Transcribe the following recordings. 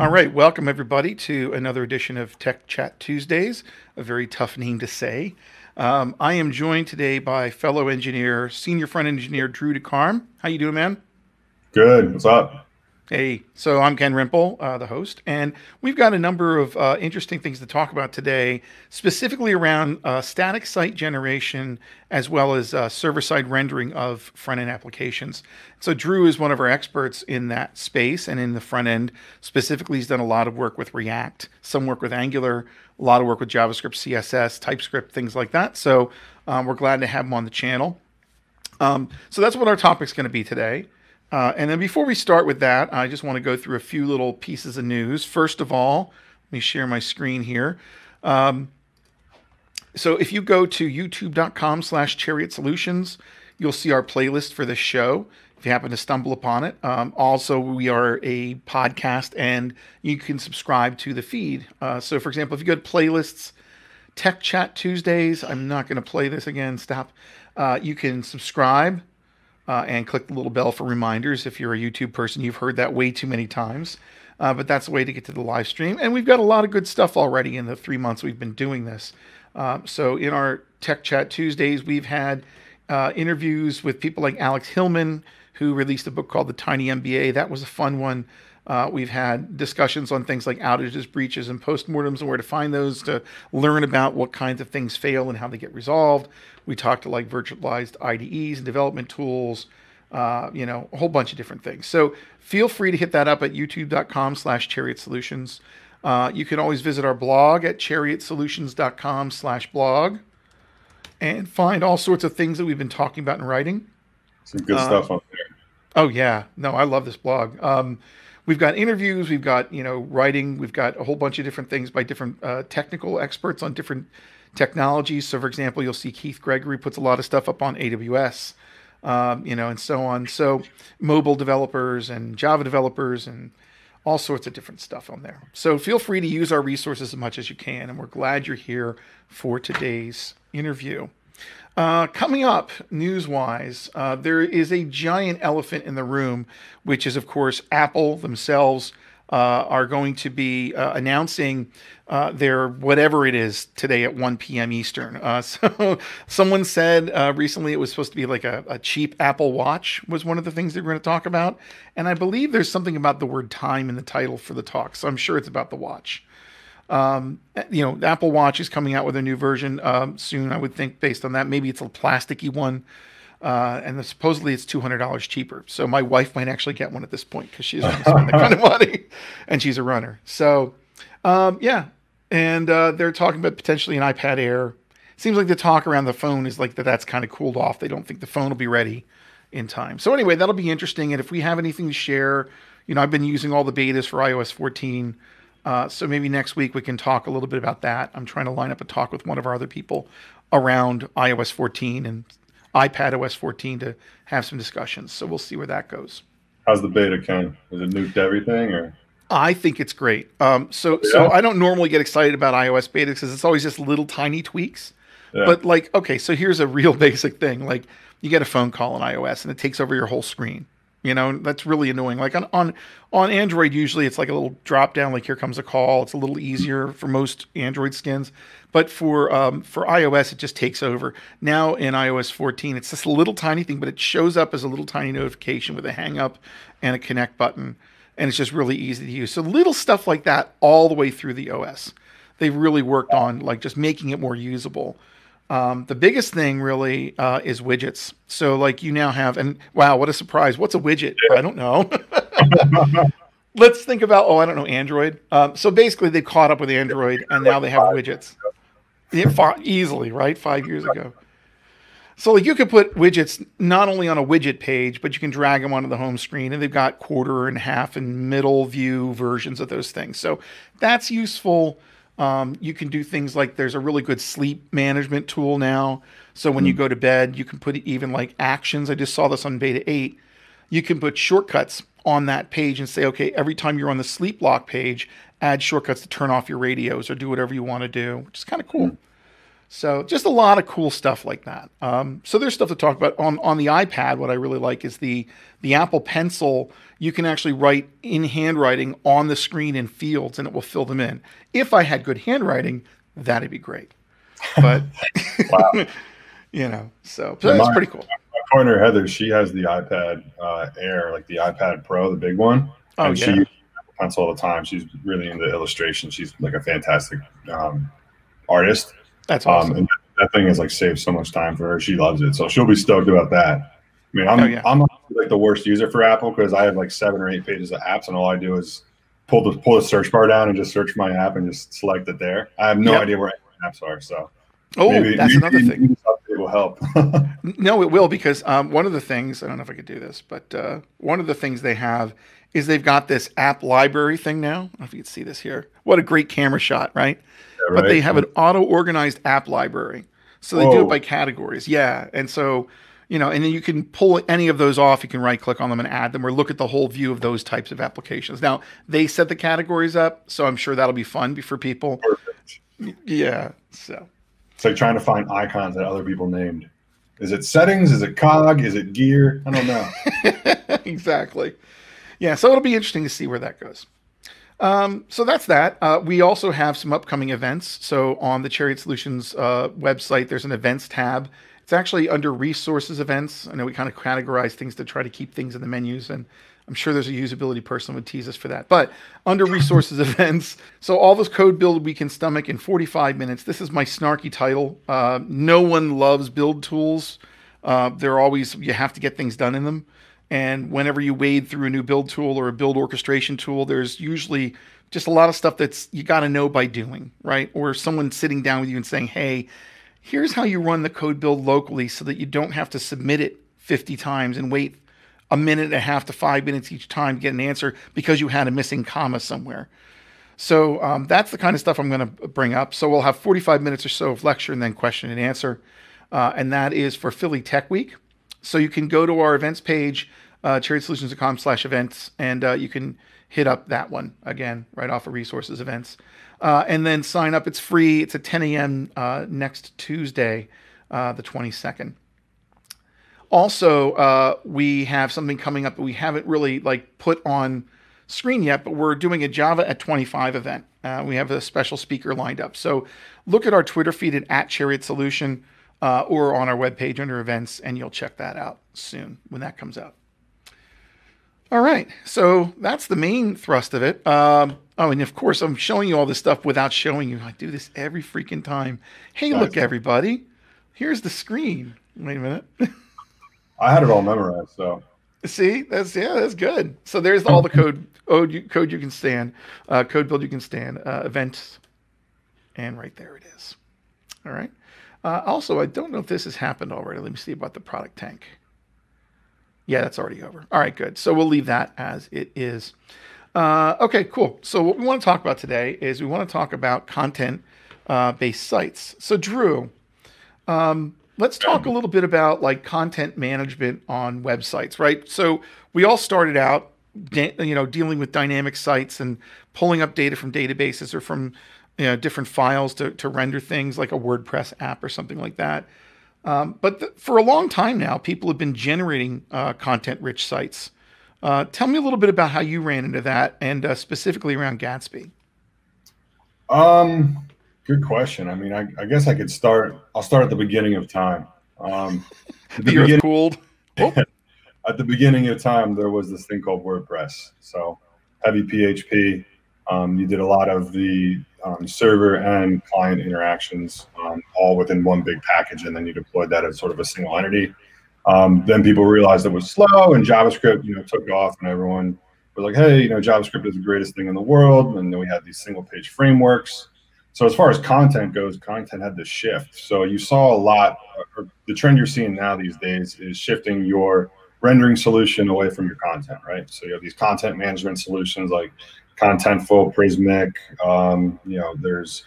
All right, welcome everybody to another edition of Tech Chat Tuesdays. A very tough name to say. Um, I am joined today by fellow engineer, senior front engineer Drew DeCarm. How you doing, man? Good. What's up? Hey, so I'm Ken Rimple, uh, the host, and we've got a number of uh, interesting things to talk about today, specifically around uh, static site generation as well as uh, server side rendering of front end applications. So, Drew is one of our experts in that space and in the front end. Specifically, he's done a lot of work with React, some work with Angular, a lot of work with JavaScript, CSS, TypeScript, things like that. So, um, we're glad to have him on the channel. Um, so, that's what our topic's going to be today. Uh, and then before we start with that, I just want to go through a few little pieces of news. First of all, let me share my screen here. Um, so if you go to youtube.com slash chariot solutions, you'll see our playlist for this show if you happen to stumble upon it. Um, also, we are a podcast and you can subscribe to the feed. Uh, so, for example, if you go to playlists, Tech Chat Tuesdays, I'm not going to play this again, stop. Uh, you can subscribe uh, and click the little bell for reminders. If you're a YouTube person, you've heard that way too many times. Uh, but that's a way to get to the live stream. And we've got a lot of good stuff already in the three months we've been doing this. Uh, so in our Tech Chat Tuesdays, we've had uh, interviews with people like Alex Hillman, who released a book called The Tiny MBA. That was a fun one. Uh, we've had discussions on things like outages, breaches, and postmortems, and where to find those to learn about what kinds of things fail and how they get resolved. We talked to like virtualized IDEs and development tools, uh, you know, a whole bunch of different things. So feel free to hit that up at youtube.com slash chariot solutions. Uh, you can always visit our blog at chariotsolutions.com slash blog and find all sorts of things that we've been talking about in writing. Some good uh, stuff on there. Oh yeah, no, I love this blog. Um, we've got interviews, we've got you know writing, we've got a whole bunch of different things by different uh, technical experts on different technologies. So, for example, you'll see Keith Gregory puts a lot of stuff up on AWS, um, you know, and so on. So, mobile developers and Java developers and all sorts of different stuff on there. So, feel free to use our resources as much as you can, and we're glad you're here for today's interview. Uh, coming up, news wise, uh, there is a giant elephant in the room, which is, of course, Apple themselves uh, are going to be uh, announcing uh, their whatever it is today at 1 p.m. Eastern. So, someone said recently it was supposed to be like a, a, cheap Apple Watch, was one of the things they were going to talk about. And I believe there's something about the word time in the title for the talk. So, I'm sure it's about the watch. Um, you know, Apple Watch is coming out with a new version um, soon. I would think based on that, maybe it's a plasticky one, uh, and supposedly it's two hundred dollars cheaper. So my wife might actually get one at this point because she's spend that kind of money, and she's a runner. So, um, yeah, and uh, they're talking about potentially an iPad Air. Seems like the talk around the phone is like that. That's kind of cooled off. They don't think the phone will be ready in time. So anyway, that'll be interesting. And if we have anything to share, you know, I've been using all the betas for iOS 14. Uh, so maybe next week we can talk a little bit about that. I'm trying to line up a talk with one of our other people around iOS 14 and iPad OS 14 to have some discussions. So we'll see where that goes. How's the beta, Ken? Is it nuked everything or? I think it's great. Um, so yeah. so I don't normally get excited about iOS beta because it's always just little tiny tweaks. Yeah. But like, okay, so here's a real basic thing. Like you get a phone call on iOS and it takes over your whole screen. You know, that's really annoying. Like on, on on Android, usually it's like a little drop down, like here comes a call. It's a little easier for most Android skins, but for um, for iOS, it just takes over. Now in iOS 14, it's a little tiny thing, but it shows up as a little tiny notification with a hang up and a connect button, and it's just really easy to use. So little stuff like that all the way through the OS. They've really worked on like just making it more usable. Um, the biggest thing really uh, is widgets. So like you now have, and wow, what a surprise! What's a widget? I don't know. Let's think about. Oh, I don't know Android. Um, so basically, they caught up with Android, and now they have widgets. Yeah, far, easily, right? Five years ago. So like you could put widgets not only on a widget page, but you can drag them onto the home screen, and they've got quarter and half and middle view versions of those things. So that's useful um, you can do things like there's a really good sleep management tool now. So when mm. you hmm. go to bed, you can put even like actions. I just saw this on beta 8. You can put shortcuts on that page and say, okay, every time you're on the sleep lock page, add shortcuts to turn off your radios or do whatever you want to do, which is kind of cool. Mm. So just a lot of cool stuff like that. Um, so there's stuff to talk about on on the iPad. What I really like is the the Apple Pencil. You can actually write in handwriting on the screen in fields, and it will fill them in. If I had good handwriting, that'd be great. But you know, so, so that's pretty cool. My partner Heather, she has the iPad uh, Air, like the iPad Pro, the big one. Oh and yeah. she uses pencil all the time. She's really into illustration. She's like a fantastic um, artist. That's Um, awesome. and that thing has like saved so much time for her. She loves it, so she'll be stoked about that. I mean, I'm Oh, yeah. I'm like the worst user for Apple because I have like seven or eight pages of apps, and all I do is pull the pull the search bar down and just search my app and just select it there. I have no Yep. idea where my apps are, so oh, maybe, that's maybe another thing. update will help. No, it will because um, one of the things I don't know if I could do this, but uh, one of the things they have is they've got this app library thing now. I don't know if you can see this here. What a great camera shot, right? Yeah, But they have an auto organized app library, so they do it oh. by categories. Yeah, and so you know, and then you can pull any of those off. You can right click on them and add them, or look at the whole view of those types of applications. Now they set the categories up, so I'm sure that'll be fun for people. Perfect. Yeah, so. It's like trying to find icons that other people named. Is it settings? Is it cog? Is it gear? I don't know. exactly. Yeah, so it'll be interesting to see where that goes. Um, so that's that. Uh, we also have some upcoming events. So on the Chariot Solutions uh, website, there's an events tab. It's actually under resources events. I know we kind of categorize things to try to keep things in the menus, and I'm sure there's a usability person would tease us for that. But under resources events, so all this code build we can stomach in 45 minutes. This is my snarky title. Uh, no one loves build tools. Uh, they're always you have to get things done in them. And whenever you wade through a new build tool or a build orchestration tool, there's usually just a lot of stuff that's you got to know by doing, right? Or someone sitting down with you and saying, "Hey, here's how you run the code build locally so that you don't have to submit it 50 times and wait a minute and a half to five minutes each time to get an answer because you had a missing comma somewhere. So um, that's the kind of stuff I'm going to bring up. So we'll have 45 minutes or so of lecture and then question and answer. Uh, and that is for Philly Tech Week. So you can go to our events page, uh, chariot.solutions.com slash events, and uh, you can hit up that one again, right off of resources events. Uh, and then sign up. It's free. It's at 10 a.m. Uh, next Tuesday, uh, the 22nd. Also, uh, we have something coming up that we haven't really like put on screen yet, but we're doing a Java at 25 event. Uh, we have a special speaker lined up. So look at our Twitter feed at, at Chariot Solution uh, or on our webpage under events, and you'll check that out soon when that comes out. All right, so that's the main thrust of it. Um, oh, and of course, I'm showing you all this stuff without showing you. I do this every freaking time. Hey, look, everybody, here's the screen. Wait a minute. I had it all memorized, so See, that's yeah, that's good. So there's all the code code you, code you can stand, uh, code build you can stand, uh, events, and right there it is. All right. Uh, also, I don't know if this has happened already. Let me see about the ProductTank. Yeah, that's already over. All right, good. So we'll leave that as it is. Uh, okay, cool. So what we want to talk about today is we want to talk about content uh, sites. So Drew, um, let's talk a little bit about like content management on websites, right? So we all started out, you know, dealing with dynamic sites and pulling up data from databases or from you know different files to to render things like a WordPress app or something like that. Um, but th- for a long time now, people have been generating uh, content-rich sites. Uh, tell me a little bit about how you ran into that, and uh, specifically around Gatsby. um, good question. I mean, I, I guess I could start. I'll start at the beginning of time. Um, the The earth beginning, cooled. Oh, at the beginning of time, there was this thing called WordPress. So heavy PHP. Um, you did a lot of the um, server and client interactions um, all within one big package, and then you deployed that as sort of a single entity. Um, then people realized it was slow, and JavaScript, you know, took off, and everyone was like, "Hey, you know, JavaScript is the greatest thing in the world." And then we had these single-page frameworks. So as far as content goes, content had to shift. So you saw a lot. The trend you're seeing now these days is shifting your rendering solution away from your content, right? So you have these content management solutions like Contentful, Prismic. Um, you know, there's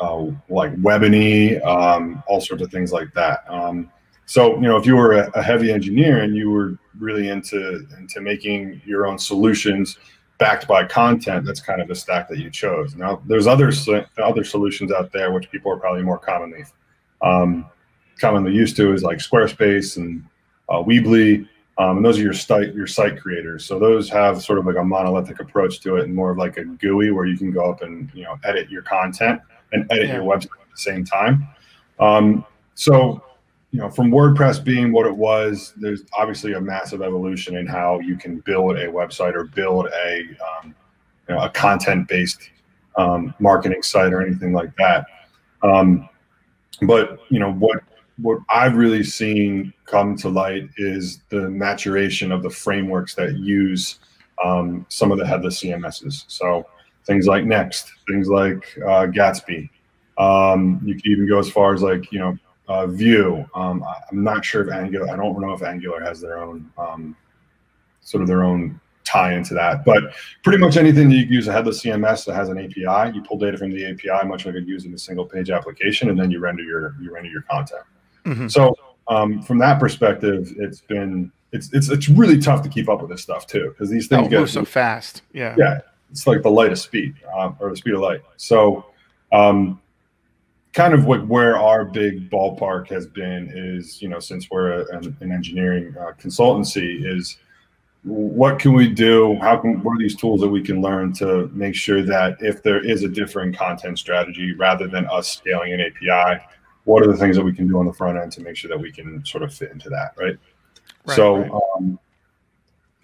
uh, like Webiny, um, all sorts of things like that. Um, so you know, if you were a, a heavy engineer and you were really into into making your own solutions backed by content, that's kind of the stack that you chose. Now, there's other other solutions out there which people are probably more commonly um, commonly used to is like Squarespace and uh, Weebly. Um, and those are your site your site creators. So those have sort of like a monolithic approach to it, and more of like a GUI where you can go up and you know edit your content and edit yeah. your website at the same time. Um, so you know, from WordPress being what it was, there's obviously a massive evolution in how you can build a website or build a um, you know, a content based um, marketing site or anything like that. Um, but you know what what I've really seen come to light is the maturation of the frameworks that use um, some of the headless CMSs. So things like Next, things like uh, Gatsby. Um, you can even go as far as like you know uh, Vue. Um, I'm not sure if Angular. I don't know if Angular has their own um, sort of their own tie into that. But pretty much anything that you use a headless CMS that has an API, you pull data from the API, much like you'd use in a single page application, and then you render your you render your content. Mm-hmm. So um, from that perspective, it's been it's it's it's really tough to keep up with this stuff too because these things oh, get so fast. Yeah, yeah, it's like the light of speed um, or the speed of light. So. Um, kind of what where our big ballpark has been is you know since we're a, an, an, engineering uh, consultancy is what can we do how can what are these tools that we can learn to make sure that if there is a different content strategy rather than us scaling an api what are the things that we can do on the front end to make sure that we can sort of fit into that right, right so right. Um,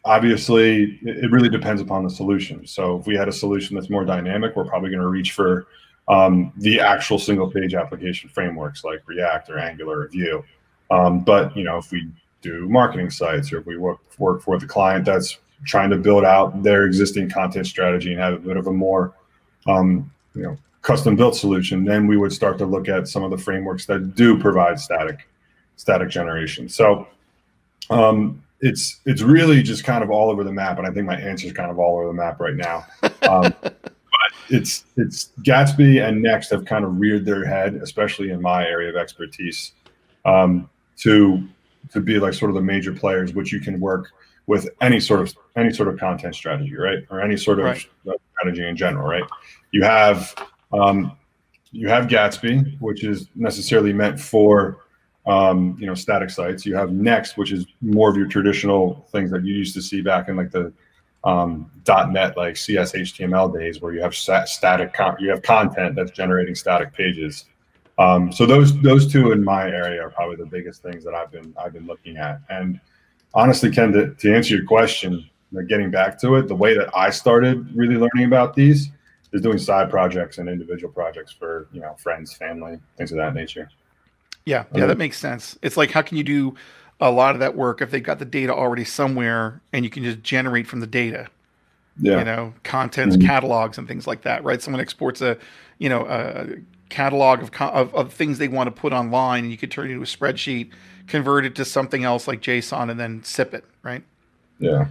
obviously it really depends upon the solution so if we had a solution that's more dynamic we're probably going to reach for um, the actual single page application frameworks like React or Angular or Vue. Um, but you know, if we do marketing sites or if we work, work for the client that's trying to build out their existing content strategy and have a bit of a more um, you know custom built solution, then we would start to look at some of the frameworks that do provide static static generation. So um, it's it's really just kind of all over the map, and I think my answer is kind of all over the map right now. Um, it's it's Gatsby and Next have kind of reared their head, especially in my area of expertise, um, to to be like sort of the major players, which you can work with any sort of any sort of content strategy, right, or any sort of right. strategy in general, right. You have um, you have Gatsby, which is necessarily meant for um, you know static sites. You have Next, which is more of your traditional things that you used to see back in like the um, .NET like CS HTML days where you have static you have content that's generating static pages. Um, so those those two in my area are probably the biggest things that I've been I've been looking at. And honestly, Ken, to, to answer your question, getting back to it, the way that I started really learning about these is doing side projects and individual projects for you know friends, family, things of that nature. Yeah, yeah, that makes sense. It's like how can you do a lot of that work if they've got the data already somewhere and you can just generate from the data. Yeah. You know, contents, mm-hmm. catalogs, and things like that, right? Someone exports a, you know, a catalog of, of, of things they want to put online, and you could turn it into a spreadsheet, convert it to something else like JSON, and then sip it, right? Yeah.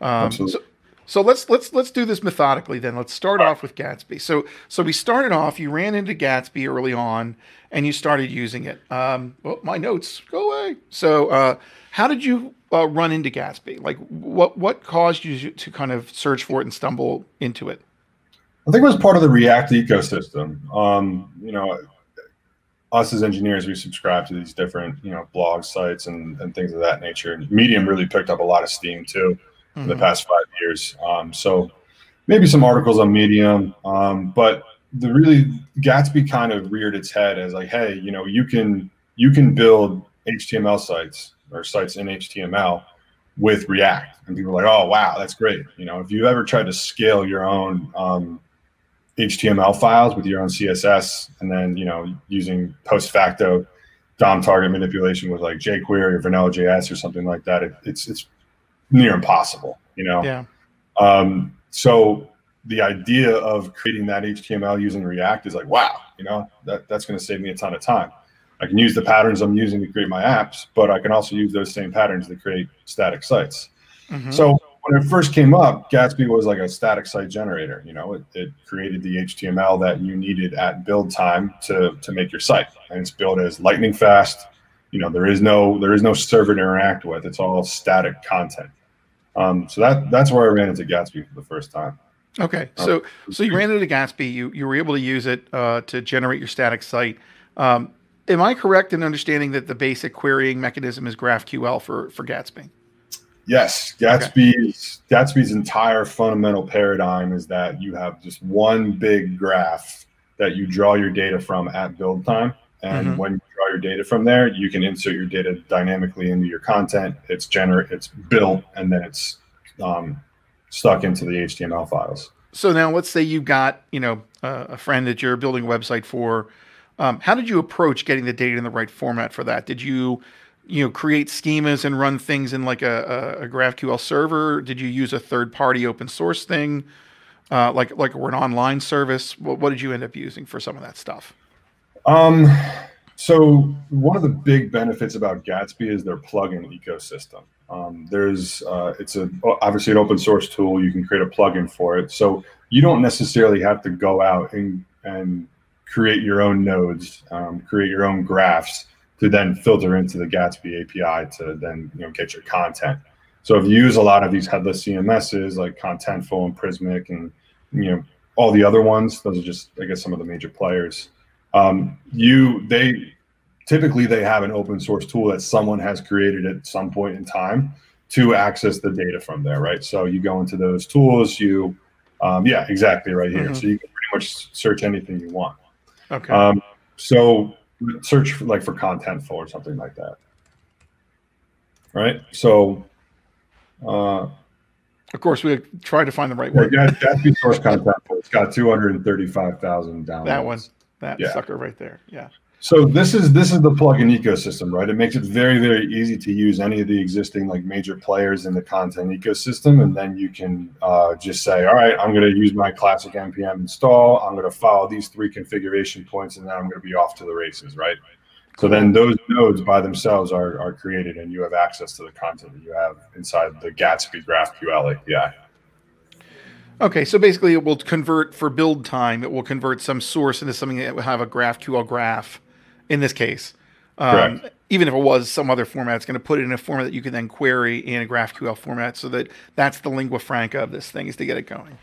Um, Absolutely. So, so let's let's let's do this methodically then. Let's start off with Gatsby. So so we started off. You ran into Gatsby early on, and you started using it. Um, well, my notes go away. So uh, how did you uh, run into Gatsby? Like what what caused you to kind of search for it and stumble into it? I think it was part of the React ecosystem. Um, you know, us as engineers, we subscribe to these different you know blog sites and and things of that nature. Medium really picked up a lot of steam too mm-hmm. in the past five years. Um, so maybe some articles on Medium, um, but the really Gatsby kind of reared its head as like, hey, you know, you can you can build HTML sites or sites in HTML with React, and people are like, oh wow, that's great. You know, if you've ever tried to scale your own um, HTML files with your own CSS, and then you know using post facto DOM target manipulation with like jQuery or Vanilla JS or something like that, it, it's it's near impossible, you know? Yeah. Um, so the idea of creating that HTML using React is like, wow, you know, that, that's going to save me a ton of time. I can use the patterns I'm using to create my apps, but I can also use those same patterns to create static sites. Mm-hmm. So when it first came up, Gatsby was like a static site generator. You know, it, it, created the HTML that you needed at build time to, to make your site. And it's built as lightning fast, you know there is no there is no server to interact with it's all static content um, so that that's where i ran into gatsby for the first time okay uh, so so you ran into gatsby you you were able to use it uh, to generate your static site um, am I correct in understanding that the basic querying mechanism is GraphQL for for Gatsby? Yes, Gatsby's okay. Gatsby's entire fundamental paradigm is that you have just one big graph that you draw your data from at build time, and mm-hmm. when you your data from there, you can insert your data dynamically into your content. It's generate, it's built, and then it's um, stuck into the HTML files. So now, let's say you've got you know uh, a friend that you're building a website for. Um, how did you approach getting the data in the right format for that? Did you you know create schemas and run things in like a, a, a GraphQL server? Did you use a third party open source thing, uh, like like or an online service? What, what did you end up using for some of that stuff? Um, so one of the big benefits about Gatsby is their plugin ecosystem. Um, there's uh, it's a obviously an open source tool. You can create a plugin for it, so you don't necessarily have to go out and and create your own nodes, um, create your own graphs to then filter into the Gatsby API to then you know get your content. So if you use a lot of these headless CMSs like Contentful and Prismic and you know all the other ones, those are just I guess some of the major players. Um, you they typically they have an open source tool that someone has created at some point in time to access the data from there, right? So you go into those tools, you um, yeah, exactly right here. Mm-hmm. So you can pretty much search anything you want. Okay. Um, so search for, like for Contentful or something like that. Right. So, uh, of course, we try to find the right one. Yeah, Gatsby source Contentful. It's got 235,000 downloads. That one, that yeah. sucker right there. Yeah. So this is this is the plugin ecosystem, right? It makes it very very easy to use any of the existing like major players in the content ecosystem, and then you can uh, just say, all right, I'm going to use my classic npm install. I'm going to follow these three configuration points, and then I'm going to be off to the races, right? So then those nodes by themselves are, are created, and you have access to the content that you have inside the Gatsby GraphQL API. Okay, so basically, it will convert for build time. It will convert some source into something that will have a GraphQL graph in this case. Um, even if it was some other format, it's going to put it in a format that you can then query in a GraphQL format, so that that's the lingua franca of this thing is to get it going.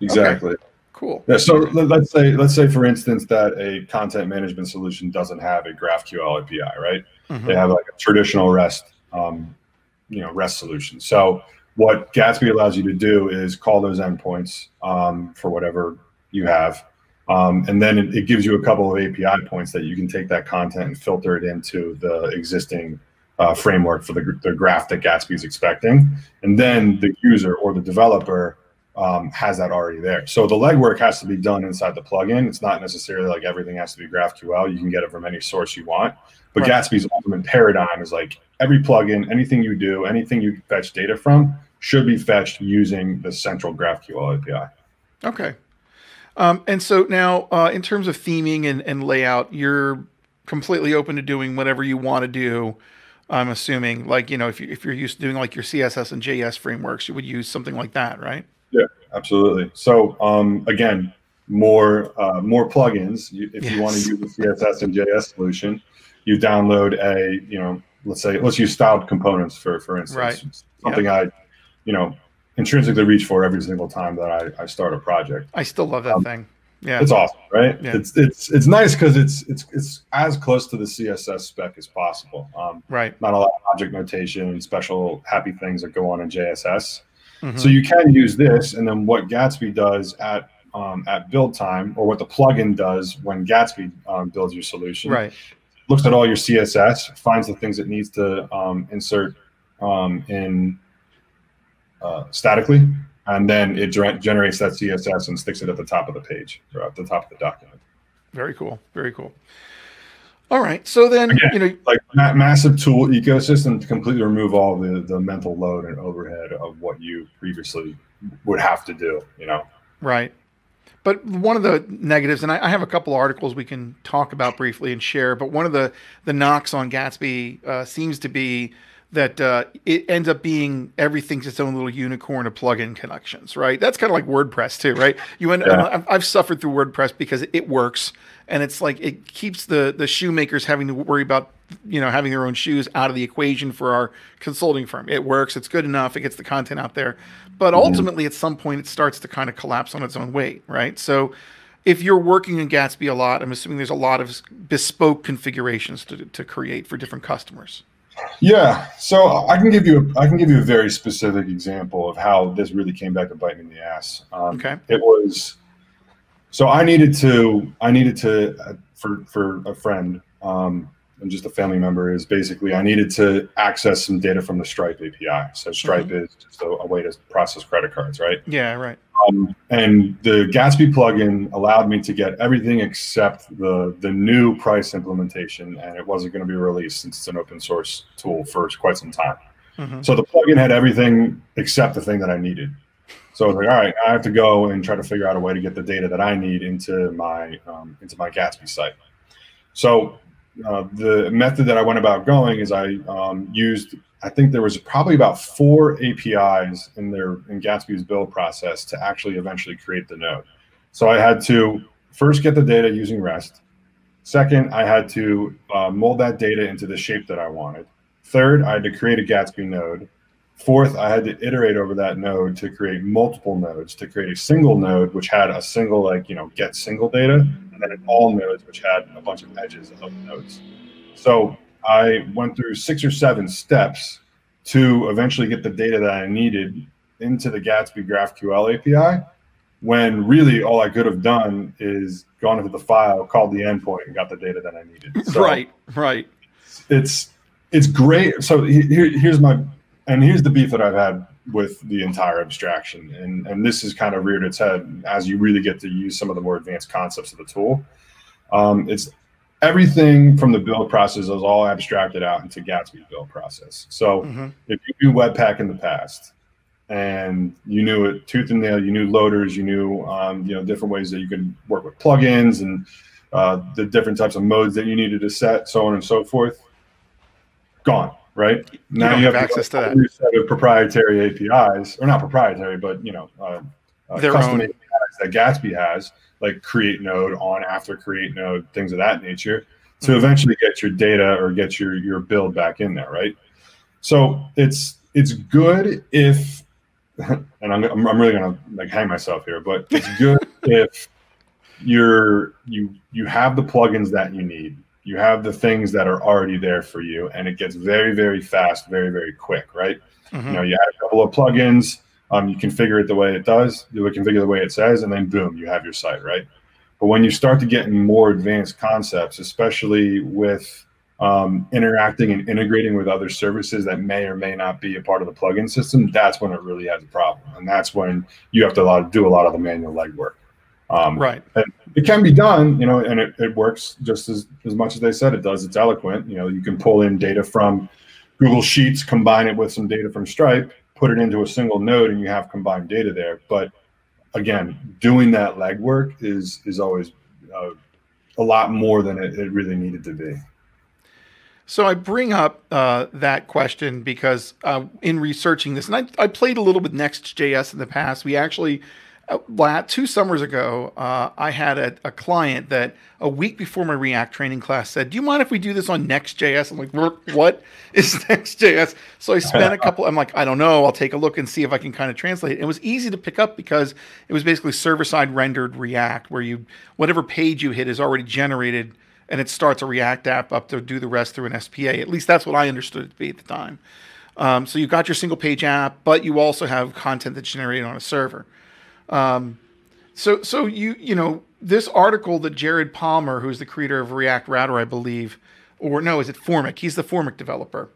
Exactly. Okay. Cool. Yeah. So let's say let's say for instance that a content management solution doesn't have a GraphQL API, right? Mm-hmm. They have like a traditional REST, um, you know, REST solution. So what Gatsby allows you to do is call those endpoints um, for whatever you have um, and then it, it, gives you a couple of API points that you can take that content and filter it into the existing uh, framework for the, the graph that Gatsby is expecting. And then the user or the developer um, has that already there. So the legwork has to be done inside the plugin. It's not necessarily like everything has to be GraphQL. You can get it from any source you want. But right. Gatsby's ultimate paradigm is like every plugin, anything you do, anything you fetch data from should be fetched using the central GraphQL API. Okay. Um, and so now, uh, in terms of theming and, and layout, you're completely open to doing whatever you want to do. I'm assuming, like you know, if you if you're used to doing like your CSS and JS frameworks, you would use something like that, right? Yeah, absolutely. So um, again, more uh, more plugins. If yes. you want to use a CSS and JS solution, you download a you know, let's say let's use styled components for for instance, right. something yep. I, you know, intrinsically reach for every single time that I, I start a project. I still love that um, thing. Yeah, it's awesome, right? Yeah. It's it's it's nice because it's it's it's as close to the CSS spec as possible. Um, right. Not a lot of object notation and special happy things that go on in JSS. Mm-hmm. So you can use this, and then what Gatsby does at um, at build time, or what the plugin does when Gatsby um, builds your solution, right? Looks at all your CSS, finds the things it needs to um, insert um, in uh, statically, and then it generates that CSS and sticks it at the top of the page or at the top of the document. Very cool. Very cool. All right. So then, Again, you know, like ma- massive tool ecosystem to completely remove all the, the mental load and overhead of what you previously would have to do, you know? Right. But one of the negatives, and I, I have a couple articles we can talk about briefly and share, but one of the, the knocks on Gatsby uh, seems to be that uh, it ends up being everything's its own little unicorn of plugin connections, right? That's kind of like WordPress too, right? You end, yeah. I've suffered through WordPress because it works, and it's like it keeps the the shoemakers having to worry about you know having their own shoes out of the equation for our consulting firm. It works, it's good enough, it gets the content out there, but mm-hmm. ultimately at some point it starts to kind of collapse on its own weight, right? So if you're working in Gatsby a lot, I'm assuming there's a lot of bespoke configurations to, to create for different customers. Yeah, so I can give you a, I can give you a very specific example of how this really came back to bite me in the ass. Um, okay, it was so I needed to I needed to uh, for for a friend um, and just a family member is basically I needed to access some data from the Stripe API. So Stripe mm-hmm. is just a, a, way to process credit cards, right? Yeah, right. Um, and the Gatsby plugin allowed me to get everything except the the new price implementation, and it wasn't going to be released since it's an open source tool for quite some time. Mm-hmm. So the plugin had everything except the thing that I needed. So I was like, all right, I have to go and try to figure out a way to get the data that I need into my um, into my Gatsby site. So uh, the method that I went about going is I um, used, I think there was probably about four APIs in their in Gatsby's build process to actually eventually create the node. So I had to first get the data using REST. Second, I had to uh, mold that data into the shape that I wanted. Third, I had to create a Gatsby node. Fourth, I had to iterate over that node to create multiple nodes to create a single node, which had a single, like, you know, get single data, and then all nodes, which had a bunch of edges of nodes. So I went through six or seven steps to eventually get the data that I needed into the Gatsby GraphQL API. When really all I could have done is gone into the file, called the endpoint, and got the data that I needed. So right, right. It's it's great. So here, here's my and here's the beef that I've had with the entire abstraction, and and this is kind of reared its head as you really get to use some of the more advanced concepts of the tool. Um, it's everything from the build process is all abstracted out into Gatsby build process. So mm-hmm. if you do Webpack in the past, and you knew it tooth and nail, you knew loaders, you knew um, you know different ways that you could work with plugins and uh, the different types of modes that you needed to set, so on and so forth. Gone right? Now you, you have, access to, that set of proprietary APIs, or not proprietary, but you know, uh, uh, Their custom own. APIs that Gatsby has, like create node, on after create node, things of that nature, to mm-hmm. eventually get your data or get your your build back in there, right? So it's it's good if, and I'm I'm really gonna like hang myself here, but it's good if you're you you have the plugins that you need you have the things that are already there for you and it gets very very fast very very quick right mm-hmm. you know you add a couple of plugins um, you configure it the way it does you configure the way it says and then boom you have your site right but when you start to get more advanced concepts especially with um, interacting and integrating with other services that may or may not be a part of the plugin system that's when it really has a problem and that's when you have to do a lot of the manual legwork um, right. it can be done, you know, and it, it works just as, as much as they said it does. It's eloquent. You know, you can pull in data from Google Sheets, combine it with some data from Stripe, put it into a single node, and you have combined data there. But again, doing that legwork is is always uh, a lot more than it, it, really needed to be. So I bring up uh, that question because uh, in researching this, and I, I played a little with Next.js in the past. We actually uh, two summers ago, uh, I had a, a, client that a week before my React training class said, "Do you mind if we do this on Next.js?" I'm like, "What is Next.js?" So I spent a couple. I'm like, "I don't know. I'll take a look and see if I can kind of translate." it. It was easy to pick up because it was basically server-side rendered React, where you whatever page you hit is already generated, and it starts a React app up to do the rest through an SPA. At least that's what I understood it to be at the time. Um, so you've got your single page app, but you also have content that's generated on a server. Um, so, so you you know this article that Jared Palmer, who's the creator of React Router, I believe, or no, is it Formik? He's the Formik developer.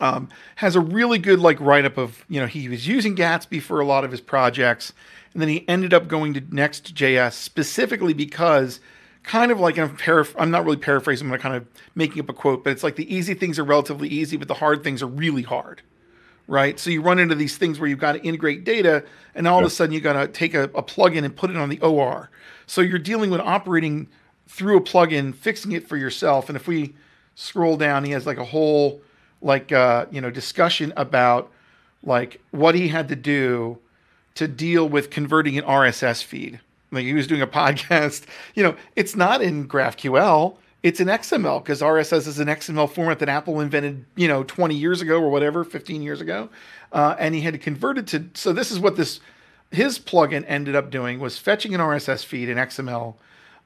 Um, has a really good like write up of you know he was using Gatsby for a lot of his projects, and then he ended up going to Next.js specifically because kind of like I'm, I'm not really paraphrasing, I'm kind of making up a quote, but it's like the easy things are relatively easy, but the hard things are really hard right? So you run into these things where you've got to integrate data, and all of a sudden you got to take a, a plugin and put it on the OR. So you're dealing with operating through a plugin, fixing it for yourself. And if we scroll down, he has like a whole like uh, you know discussion about like what he had to do to deal with converting an RSS feed. Like he was doing a podcast. You know, it's not in GraphQL it's an XML because RSS is an XML format that Apple invented, you know, 20 years ago or whatever, 15 years ago, uh, and he had to convert it to. So this is what this his plugin ended up doing was fetching an RSS feed in XML.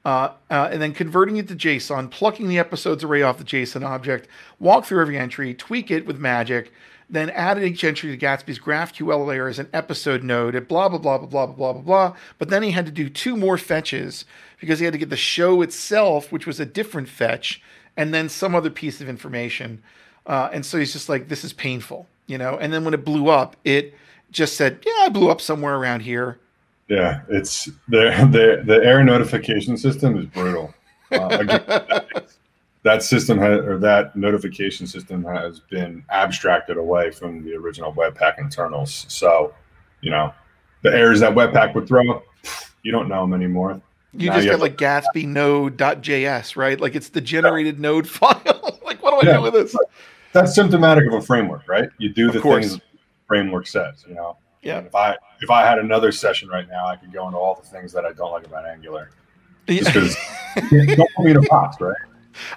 Uh, uh, and then converting it to JSON, plucking the episodes array off the JSON object, walk through every entry, tweak it with magic, then added each entry to Gatsby's GraphQL layer as an episode node at blah, blah, blah, blah, blah, blah, blah, blah. But then he had to do two more fetches because he had to get the show itself, which was a different fetch, and then some other piece of information. Uh, and so he's just like, this is painful, you know? And then when it blew up, it just said, yeah, I blew up somewhere around here. Yeah, it's the, the, the error notification system is brutal. Uh, that system has, or that notification system has been abstracted away from the original Webpack internals. So, you know, the errors that Webpack would throw, you don't know them anymore. You now just you get like Gatsby node.js, right? Like it's the generated node file. like, what do I yeah, do with this? That's symptomatic of a framework, right? You do the things the framework says, you know. Yeah. And if I if I had another session right now, I could go into all the things that I don't like about Angular. Just because don't put me in a box, right?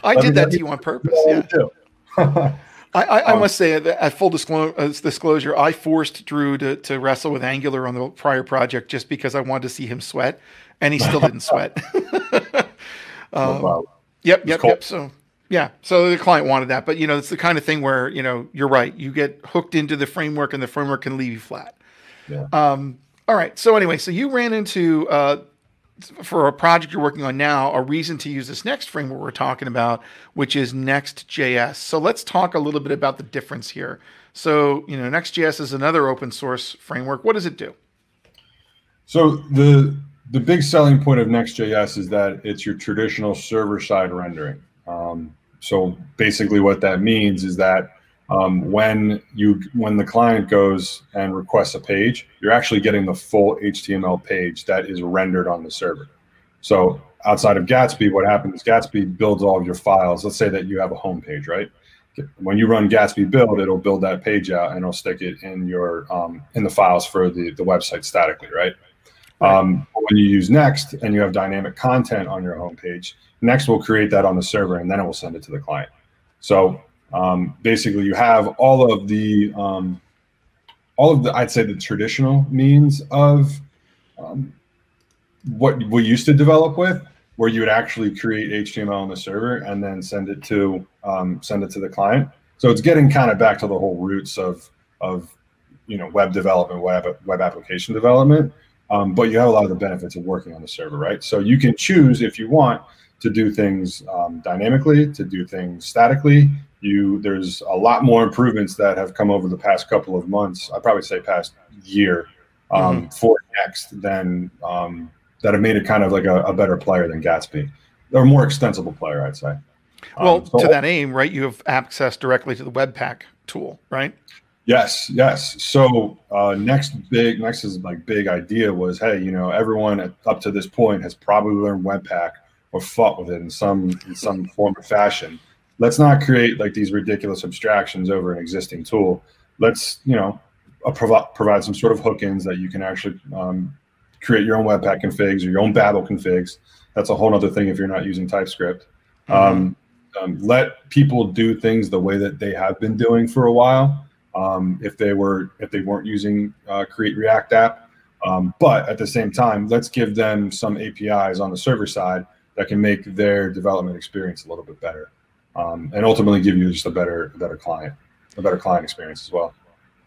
I did that to you on purpose. Yeah. I, I, I um, must say that at full disclosure, uh, disclosure, I forced Drew to, to wrestle with Angular on the prior project just because I wanted to see him sweat, and he still didn't sweat. um, yep, yep, yep. So yeah, so the client wanted that, but you know, it's the kind of thing where you know you're right. You get hooked into the framework, and the framework can leave you flat. Yeah. Um, all right. So anyway, so you ran into uh, for a project you're working on now, a reason to use this next framework we're talking about, which is Next.js. So let's talk a little bit about the difference here. So, you know, Next.js is another open source framework. What does it do? So the the big selling point of Next.js is that it's your traditional server side rendering. Um, so basically, what that means is that um, when you when the client goes and requests a page, you're actually getting the full HTML page that is rendered on the server. So outside of Gatsby, what happens is Gatsby builds all of your files. Let's say that you have a home page, right? When you run Gatsby build, it'll build that page out and it'll stick it in your um, in the files for the the website statically, right? Um, when you use Next and you have dynamic content on your home page, Next will create that on the server and then it will send it to the client. So um, basically, you have all of the um, all of the I'd say the traditional means of um, what we used to develop with, where you would actually create HTML on the server and then send it to um, send it to the client. So it's getting kind of back to the whole roots of of you know web development, web web application development. Um, but you have a lot of the benefits of working on the server, right? So you can choose if you want to do things um, dynamically, to do things statically, you there's a lot more improvements that have come over the past couple of months. I'd probably say past year um, mm-hmm. for Next than um, that have made it kind of like a, a, better player than Gatsby. They're a more extensible player, I'd say. Well, um, so, to that aim, right? You have access directly to the Webpack tool, right? Yes, yes. So uh, next big, next is like big idea was, hey, you know, everyone at, up to this point has probably learned Webpack or fought with it in some in some form or fashion let's not create like these ridiculous abstractions over an existing tool. Let's, you know, uh, provide provide some sort of hook-ins that you can actually um, create your own Webpack configs or your own Babel configs. That's a whole other thing if you're not using TypeScript. Mm-hmm. Um, um, let people do things the way that they have been doing for a while. Um, if they were if they weren't using uh, Create React app, um, but at the same time, let's give them some APIs on the server side that can make their development experience a little bit better um, and ultimately give you just a better, better client, a better client experience as well.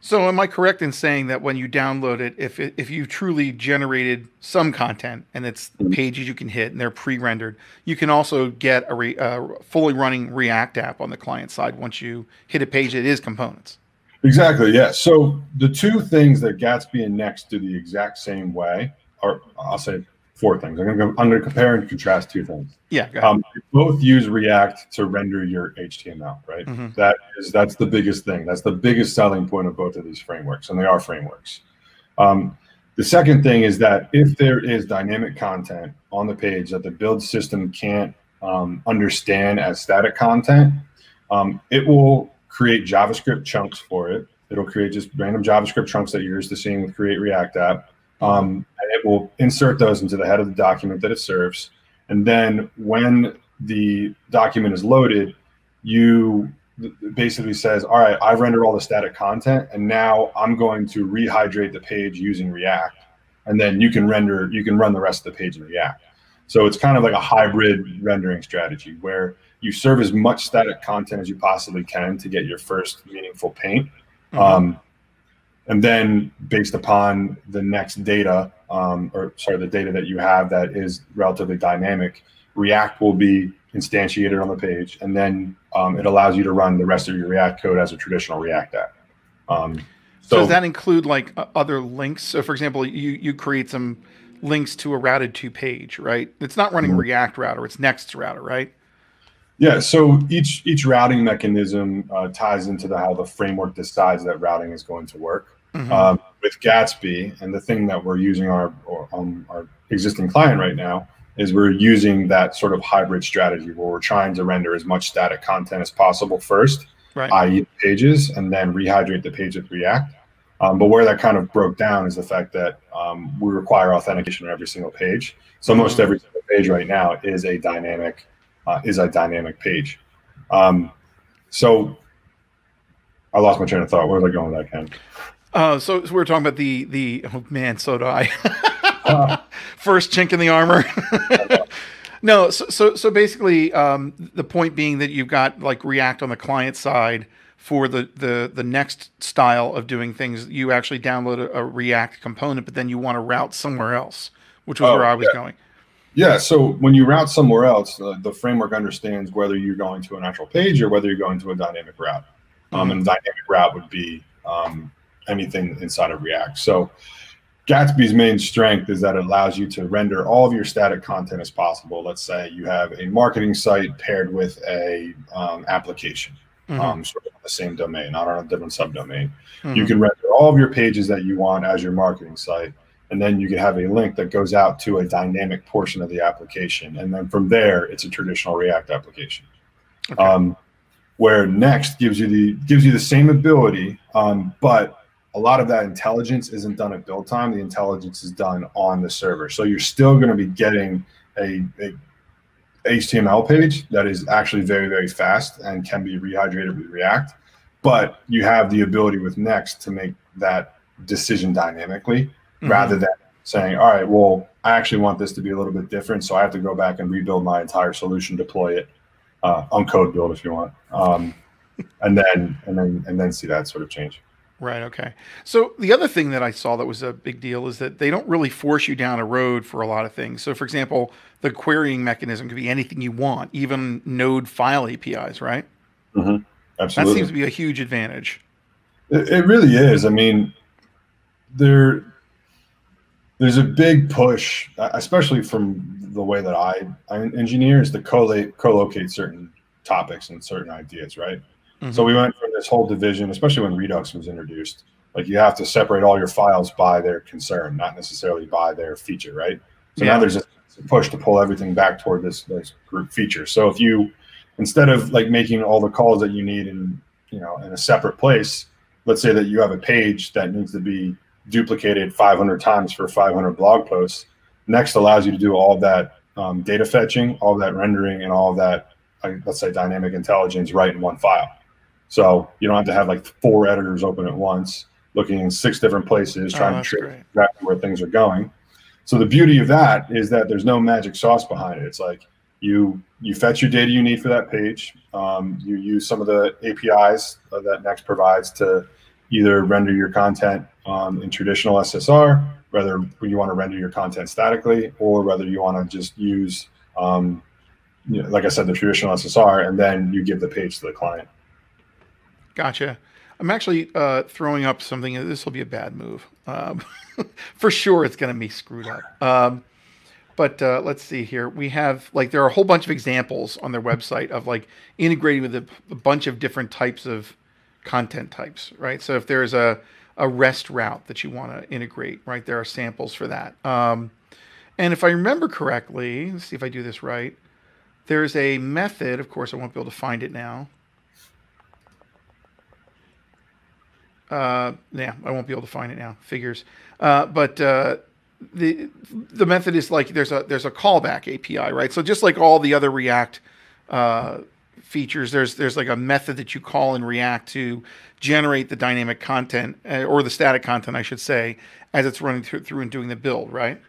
So, am I correct in saying that when you download it, if it, if you truly generated some content and it's mm-hmm. pages you can hit and they're pre-rendered, you can also get a re, uh, fully running React app on the client side once you hit a page that is components. Exactly. Yeah. So the two things that Gatsby and Next do the exact same way, or I'll say four things. I'm going to go, I'm to compare and contrast two things. Yeah. Um, both use React to render your HTML, right? Mm-hmm. That is that's the biggest thing. That's the biggest selling point of both of these frameworks, and they are frameworks. Um, the second thing is that if there is dynamic content on the page that the build system can't um, understand as static content, um, it will create JavaScript chunks for it. It'll create just random JavaScript chunks that you're used to seeing with Create React app um, and it will insert those into the head of the document that it serves. And then when the document is loaded, you basically says, all right, I've rendered all the static content, and now I'm going to rehydrate the page using React. and then you can render, you can run the rest of the page in React. So it's kind of like a hybrid rendering strategy where you serve as much static content as you possibly can to get your first meaningful paint. Mm-hmm. Um, and then based upon the next data, um, or sorry, the data that you have that is relatively dynamic, React will be instantiated on the page, and then um, it allows you to run the rest of your React code as a traditional React app. Um, so, so, does that include like other links? So, for example, you you create some links to a routed to page, right? It's not running mm-hmm. React router; it's Next router, right? Yeah. So each each routing mechanism uh, ties into the, how the framework decides that routing is going to work. Mm-hmm. Um, with Gatsby, and the thing that we're using our um, our existing client right now is we're using that sort of hybrid strategy where we're trying to render as much static content as possible first, right. i.e., pages, and then rehydrate the page with React. Um, but where that kind of broke down is the fact that um, we require authentication on every single page. So most mm-hmm. every single page right now is a dynamic uh, is a dynamic page. Um, so I lost my train of thought. Where was I going with that, Ken? Uh, so, so, we're talking about the the oh man, so do I. First chink in the armor. no, so, so so basically, um, the point being that you've got like React on the client side for the the the next style of doing things. You actually download a, a React component, but then you want to route somewhere else, which was oh, where I was yeah. going. Yeah. So when you route somewhere else, uh, the framework understands whether you're going to an actual page or whether you're going to a dynamic route. Um, mm-hmm. And dynamic route would be um, anything inside of React. So Gatsby's main strength is that it allows you to render all of your static content as possible. Let's say you have a marketing site paired with a um, application, mm-hmm. um, sort of the same domain, not on a different subdomain. Mm-hmm. You can render all of your pages that you want as your marketing site, and then you can have a link that goes out to a dynamic portion of the application, and then from there, it's a traditional React application. Okay. Um, where Next gives you the gives you the same ability, um, but a lot of that intelligence isn't done at build time. The intelligence is done on the server. So you're still going to be getting a, a, HTML page that is actually very, very fast and can be rehydrated with React. But you have the ability with Next to make that decision dynamically mm-hmm. rather than saying, all right, well, I actually want this to be a little bit different. So I have to go back and rebuild my entire solution, deploy it uh, on code build if you want. Um, and then, and then, and then see that sort of change. Right. Okay. So the other thing that I saw that was a big deal is that they don't really force you down a road for a lot of things. So, for example, the querying mechanism could be anything you want, even Node file APIs, right? Mm-hmm. Absolutely. That seems to be a huge advantage. It, it really is. I mean, there, there's a big push, especially from the way that I, I engineer, is to co-locate, co-locate certain topics and certain ideas, right? Mm-hmm. So we went from this whole division, especially when Redux was introduced. Like you have to separate all your files by their concern, not necessarily by their feature, right? So yeah. now there's a push to pull everything back toward this, this group feature. So if you instead of like making all the calls that you need in you know in a separate place, let's say that you have a page that needs to be duplicated 500 times for 500 blog posts. Next allows you to do all that um, data fetching, all that rendering, and all that, let's say, dynamic intelligence right in one file. So you don't have to have like four editors open at once, looking in six different places, trying oh, to track exactly where things are going. So the beauty of that is that there's no magic sauce behind it. It's like you you fetch your data you need for that page. Um, you use some of the APIs that Next provides to either render your content um, in traditional SSR, whether you want to render your content statically, or whether you want to just use, um, you know, like I said, the traditional SSR, and then you give the page to the client. Gotcha. I'm actually uh, throwing up something. This will be a bad move. Um, for sure, it's going to be screwed up. Um, but uh, let's see here. We have like there are a whole bunch of examples on their website of like integrating with a, a bunch of different types of content types, right? So if there's a a REST route that you want to integrate, right? There are samples for that. Um, and if I remember correctly, let's see if I do this right. There's a method. Of course, I won't be able to find it now. Uh, yeah, I won't be able to find it now. Figures, uh, but uh, the the method is like there's a there's a callback API, right? So just like all the other React uh, features. There's there's like a method that you call in React to generate the dynamic content uh, or the static content, I should say, as it's running through through and doing the build, right?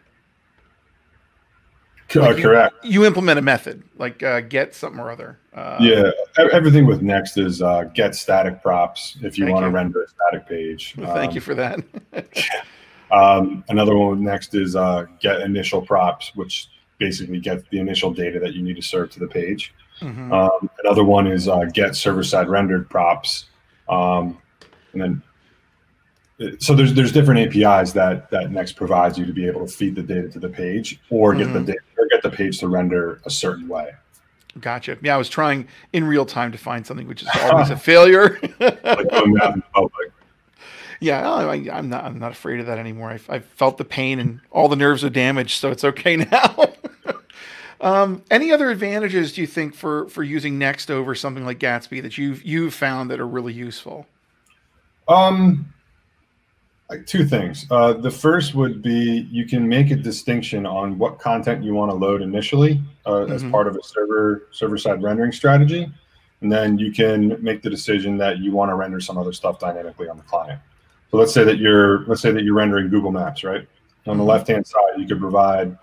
Like correct. You, you, implement a method like uh, get something or other. Uh, yeah, everything with Next is uh, get static props if you want to render a static page. Well, thank um, you for that. um, another one with Next is uh, get initial props, which basically gets the initial data that you need to serve to the page. Mm-hmm. Um, another one is uh, get server side rendered props, um, and then so there's there's different APIs that that Next provides you to be able to feed the data to the page or get mm-hmm. the data the page to render a certain way. Gotcha. Yeah, I was trying in real time to find something, which is always a failure. yeah, I, am not. I'm not afraid of that anymore. I, I felt the pain and all the nerves are damaged, so it's okay now. um, any other advantages do you think for for using Next over something like Gatsby that you've you've found that are really useful? Um, two things. Uh, the first would be you can make a distinction on what content you want to load initially uh, mm-hmm. as part of a server server side rendering strategy, and then you can make the decision that you want to render some other stuff dynamically on the client. So let's say that you're let's say that you're rendering Google Maps, right? On the mm-hmm. left hand side, you could provide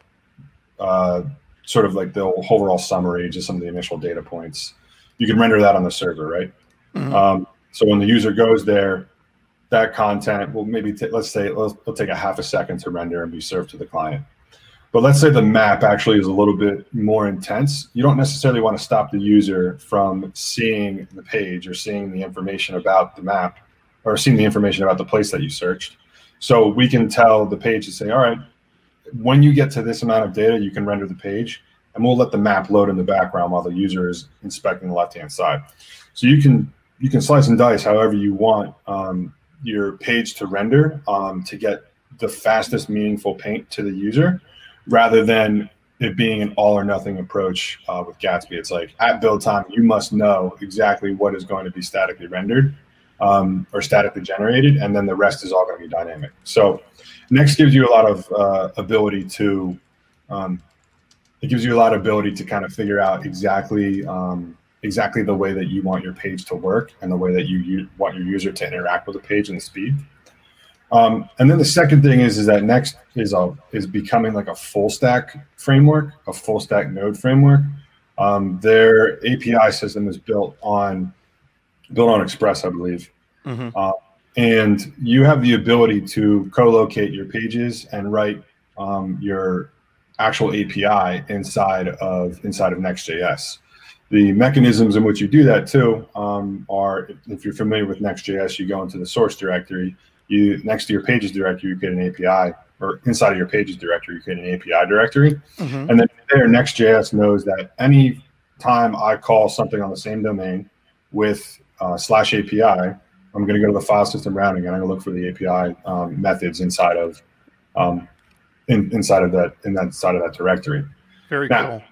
uh, sort of like the overall summary, just some of the initial data points. You can render that on the server, right? Mm-hmm. Um, so when the user goes there, that content will maybe let's say it'll, it'll take a half a second to render and be served to the client. But let's say the map actually is a little bit more intense. You don't necessarily want to stop the user from seeing the page or seeing the information about the map or seeing the information about the place that you searched. So we can tell the page to say, all right, when you get to this amount of data, you can render the page and we'll let the map load in the background while the user is inspecting the left-hand side. So you can you can slice and dice however you want um, your page to render um, to get the fastest meaningful paint to the user rather than it being an all or nothing approach uh, with Gatsby. It's like at build time, you must know exactly what is going to be statically rendered um, or statically generated, and then the rest is all going to be dynamic. So Next gives you a lot of uh, ability to, um, it gives you a lot of ability to kind of figure out exactly um, exactly the way that you want your page to work and the way that you, you want your user to interact with the page and the speed. Um, and then the second thing is is that Next is a is becoming like a full stack framework, a full stack node framework. Um, their API system is built on built on Express, I believe, mm-hmm. uh, and you have the ability to co-locate your pages and write um, your actual API inside of inside of Next.js. The mechanisms in which you do that too um, are, if you're familiar with Next.js, you go into the source directory. You next to your pages directory, you create an API, or inside of your pages directory, you create an API directory, mm-hmm. and then there, Next.js knows that any time I call something on the same domain with uh, slash API, I'm going to go to the file system routing and I'm going to look for the API um, methods inside of um, in, inside of that in that side of that directory. Very now, cool.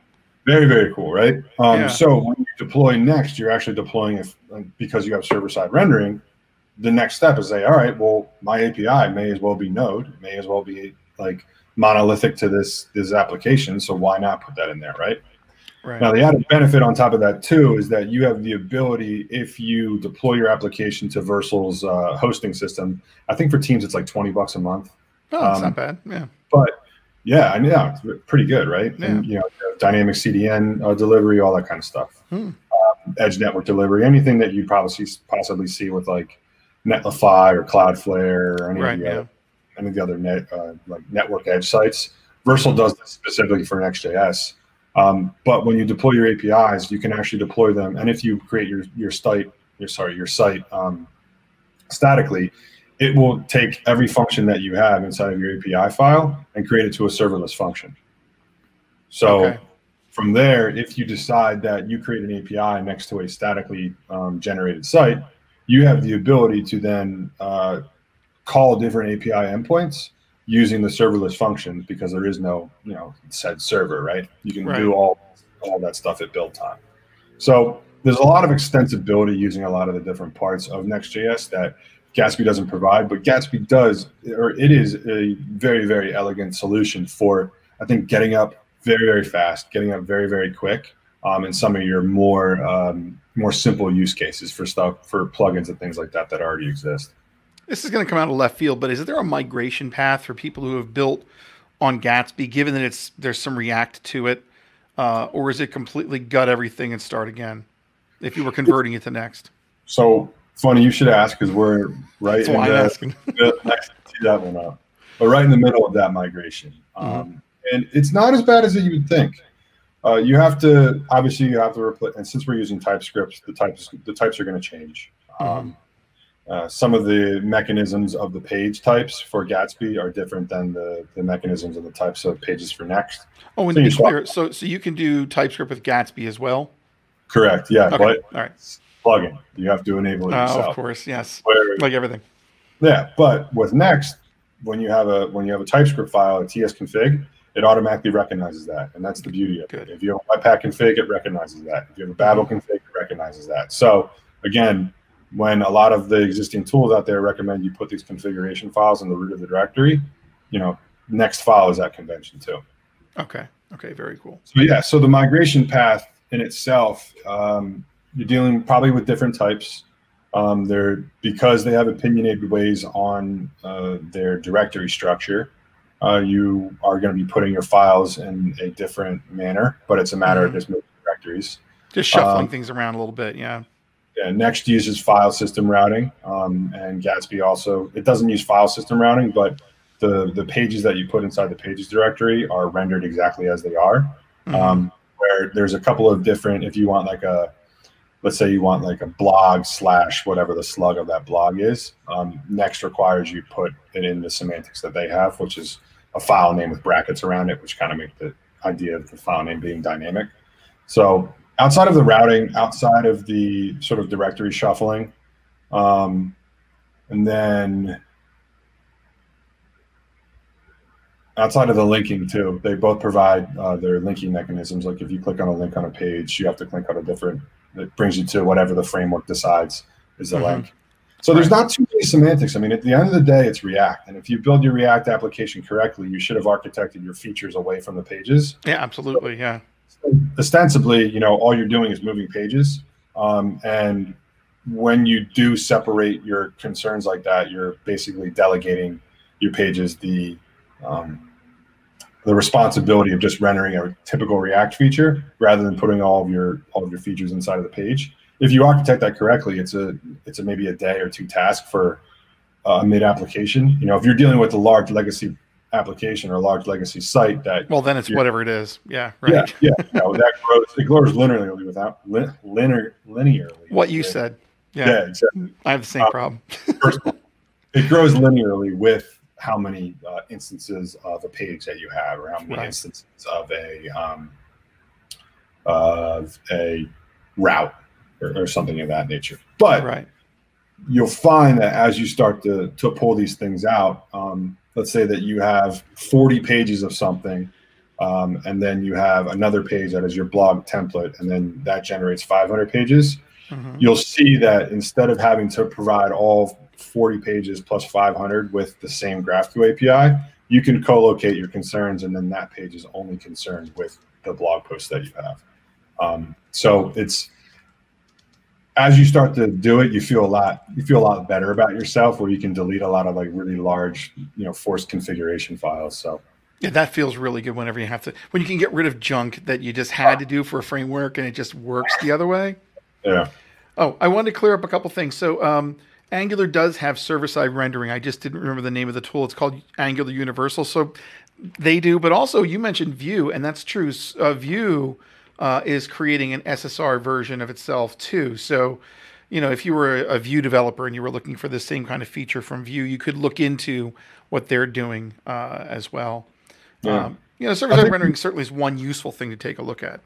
Very, very cool, right? Um, yeah. So when you deploy next, you're actually deploying it because you have server side rendering. The next step is say, all right, well, my API may as well be Node, may as well be like monolithic to this this application. So why not put that in there, right? Right. Now the added benefit on top of that too is that you have the ability if you deploy your application to Vercel's uh, hosting system. I think for teams it's like twenty bucks a month. Oh, that's um, not bad. Yeah. But yeah, I mean, yeah, it's pretty good, right? Yeah. And, you know, dynamic CDN uh, delivery, all that kind of stuff. Hmm. Um, edge network delivery, anything that you probably possibly see with like Netlify or Cloudflare or any right, of the yeah. other, any of the other net uh, like network edge sites. Vercel does this specifically for Next.js. Um, but when you deploy your APIs, you can actually deploy them. And if you create your your site, your sorry, your site um, statically, it will take every function that you have inside of your API file and create it to a serverless function. So okay. from there, if you decide that you create an API next to a statically um, generated site, you have the ability to then uh, call different API endpoints using the serverless functions because there is no, you know, said server, right? You can right. do all all that stuff at build time. So there's a lot of extensibility using a lot of the different parts of Next.js that Gatsby doesn't provide, but Gatsby does, or it is a very, very elegant solution for, I think, getting up very, very fast, getting up very, very quick um, and some of your more um, more simple use cases for stuff for plugins and things like that that already exist. This is going to come out of left field, but is there a migration path for people who have built on Gatsby, given that it's there's some React to it, uh, or is it completely gut everything and start again? If you were converting it to Next. So funny you should ask because we're right That's why I'm asking. next to that one up, but right in the middle of that migration. Mm-hmm. Um, and it's not as bad as you would think. Uh, you have to obviously you have to replace, and since we're using TypeScript, the types the types are going to change. Um, uh, some of the mechanisms of the page types for Gatsby are different than the, the mechanisms of the types of pages for Next. Oh, and So to you be clear, so so you can do TypeScript with Gatsby as well. Correct. Yeah, Okay, but all right. Plugin you have to enable it Oh, yourself. of course, yes, Where like everything. Yeah, but with Next, when you have a when you have a TypeScript file, a TS config, it automatically recognizes that, and that's the beauty of Good. it. If you have a Webpack config, it recognizes that. If you have a Babel config, it recognizes that. So again, when a lot of the existing tools out there recommend you put these configuration files in the root of the directory, you know, Next file is that convention too. Okay, okay, very cool. So yeah, so the migration path in itself, um, you're dealing probably with different types. Um, they're because they have opinionated ways on uh, their directory structure. Uh, you are going to be putting your files in a different manner, but it's a matter of Mhm. just moving directories. Just shuffling Um, things around a little bit, yeah. Yeah, Next uses file system routing, um, and Gatsby also. It doesn't use file system routing, but the the pages that you put inside the pages directory are rendered exactly as they are. Mhm. um, where there's a couple of different if you want like a let's say you want like a blog slash whatever the slug of that blog is um, next requires you put it in the semantics that they have which is a file name with brackets around it which kind of make the idea of the file name being dynamic. So outside of the routing outside of the sort of directory shuffling um, and then outside of the linking too they both provide uh, their linking mechanisms. Like if you click on a link on a page you have to click on a different it brings you to whatever the framework decides is the Mhm. link so there's not too many semantics i mean at the end of the day it's react and if you build your react application correctly you should have architected your features away from the pages Yeah, absolutely, yeah. ostensibly, you know, all you're doing is moving pages. Um, and when you do separate your concerns like that, you're basically delegating your pages the um, the responsibility of just rendering a typical React feature rather than putting all of your all of your features inside of the page. If you architect that correctly, it's a it's a maybe a day or two task for a mid application. You know, if you're dealing with a large legacy application or a large legacy site that Well, then it's whatever it is. Yeah, right. yeah, yeah. No, that grows. It grows linearly without lin, linear linearly. What you Yeah. said. Yeah, Yeah, exactly. I have the same Uh, problem. First, it grows linearly with how many uh, instances of a page that you have, or how many Right. instances of a um, of a route, or, or something of that nature. But Right. you'll find that as you start to to pull these things out, um, let's say that you have 40 pages of something, um, and then you have another page that is your blog template, and then that generates 500 pages. Mhm. You'll see that instead of having to provide all 40 pages plus 500 with the same GraphQL API, you can co-locate your concerns, and then that page is only concerned with the blog post that you have. Um, so it's as you start to do it, you feel a lot you feel a lot better about yourself, where you can delete a lot of like really large, you know, forced configuration files. So Yeah, that feels really good whenever you have to when you can get rid of junk that you just had to do for a framework and it just works the other way. yeah, Oh, I wanted to clear up a couple things. So, um, Angular does have server-side rendering. I just didn't remember the name of the tool. It's called Angular Universal. So they do, but also you mentioned Vue, and that's true. Uh, Vue uh, is creating an SSR version of itself too. So, you know, if you were a, a Vue developer and you were looking for the same kind of feature from Vue, you could look into what they're doing uh, as well. Yeah. Um, you know, server-side rendering certainly is one useful thing to take a look at.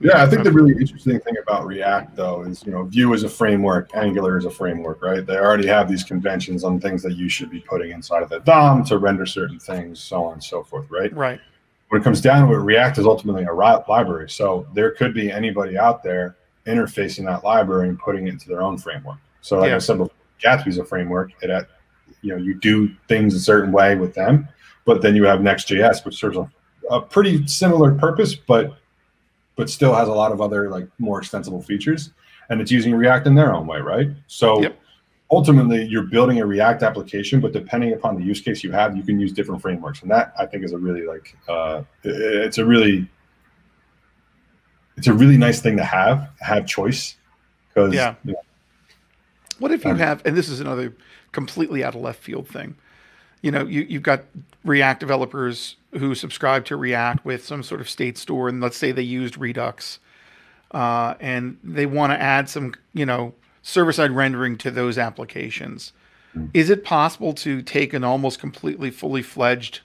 Yeah, I think the really interesting thing about React, though, is you know Vue is a framework, Angular is a framework, right? They already have these conventions on things that you should be putting inside of the DOM to render certain things, so on and so forth, right? Right. When it comes down to it, React is ultimately a library, so there could be anybody out there interfacing that library and putting it into their own framework. So, like Yeah. I said, before, Gatsby's a framework. It, at, you know, you do things a certain way with them, but then you have Next.js, which serves a, a pretty similar purpose, but but still has a lot of other like more extensible features, and it's using React in their own way, right? So. Yep. Ultimately, you're building a React application, but depending upon the use case you have, you can use different frameworks, and that I think is a really like uh, it's a really it's a really nice thing to have have choice because Yeah. know, What if you Um, have, and this is another completely out of left field thing. You know, you, you've got React developers who subscribe to React with some sort of state store, and let's say they used Redux, uh, and they want to add some, you know, server side rendering to those applications. Is it possible to take an almost completely fully fledged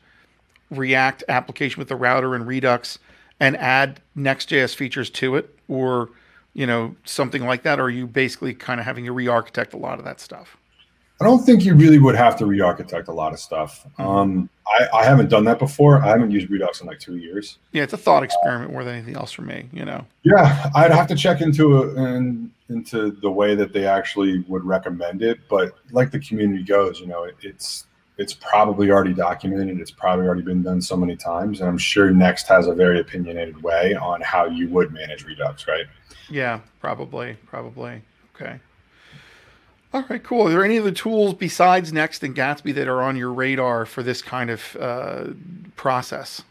React application with the router and Redux and add Next.js features to it, or you know something like that? Or are you basically kind of having to re-architect a lot of that stuff? I don't think you really would have to re-architect a lot of stuff. Um, I, I haven't done that before. I haven't used Redux in like two years. Yeah, it's a thought experiment more than anything else for me. You know. Yeah, I'd have to check into it and into the way that they actually would recommend it. But like the community goes, you know, it, it's it's probably already documented. It's probably already been done so many times, and I'm sure Next has a very opinionated way on how you would manage Redux, right? Yeah, probably, probably. Okay. All right, cool. Are there any other tools besides Next and Gatsby that are on your radar for this kind of uh, process?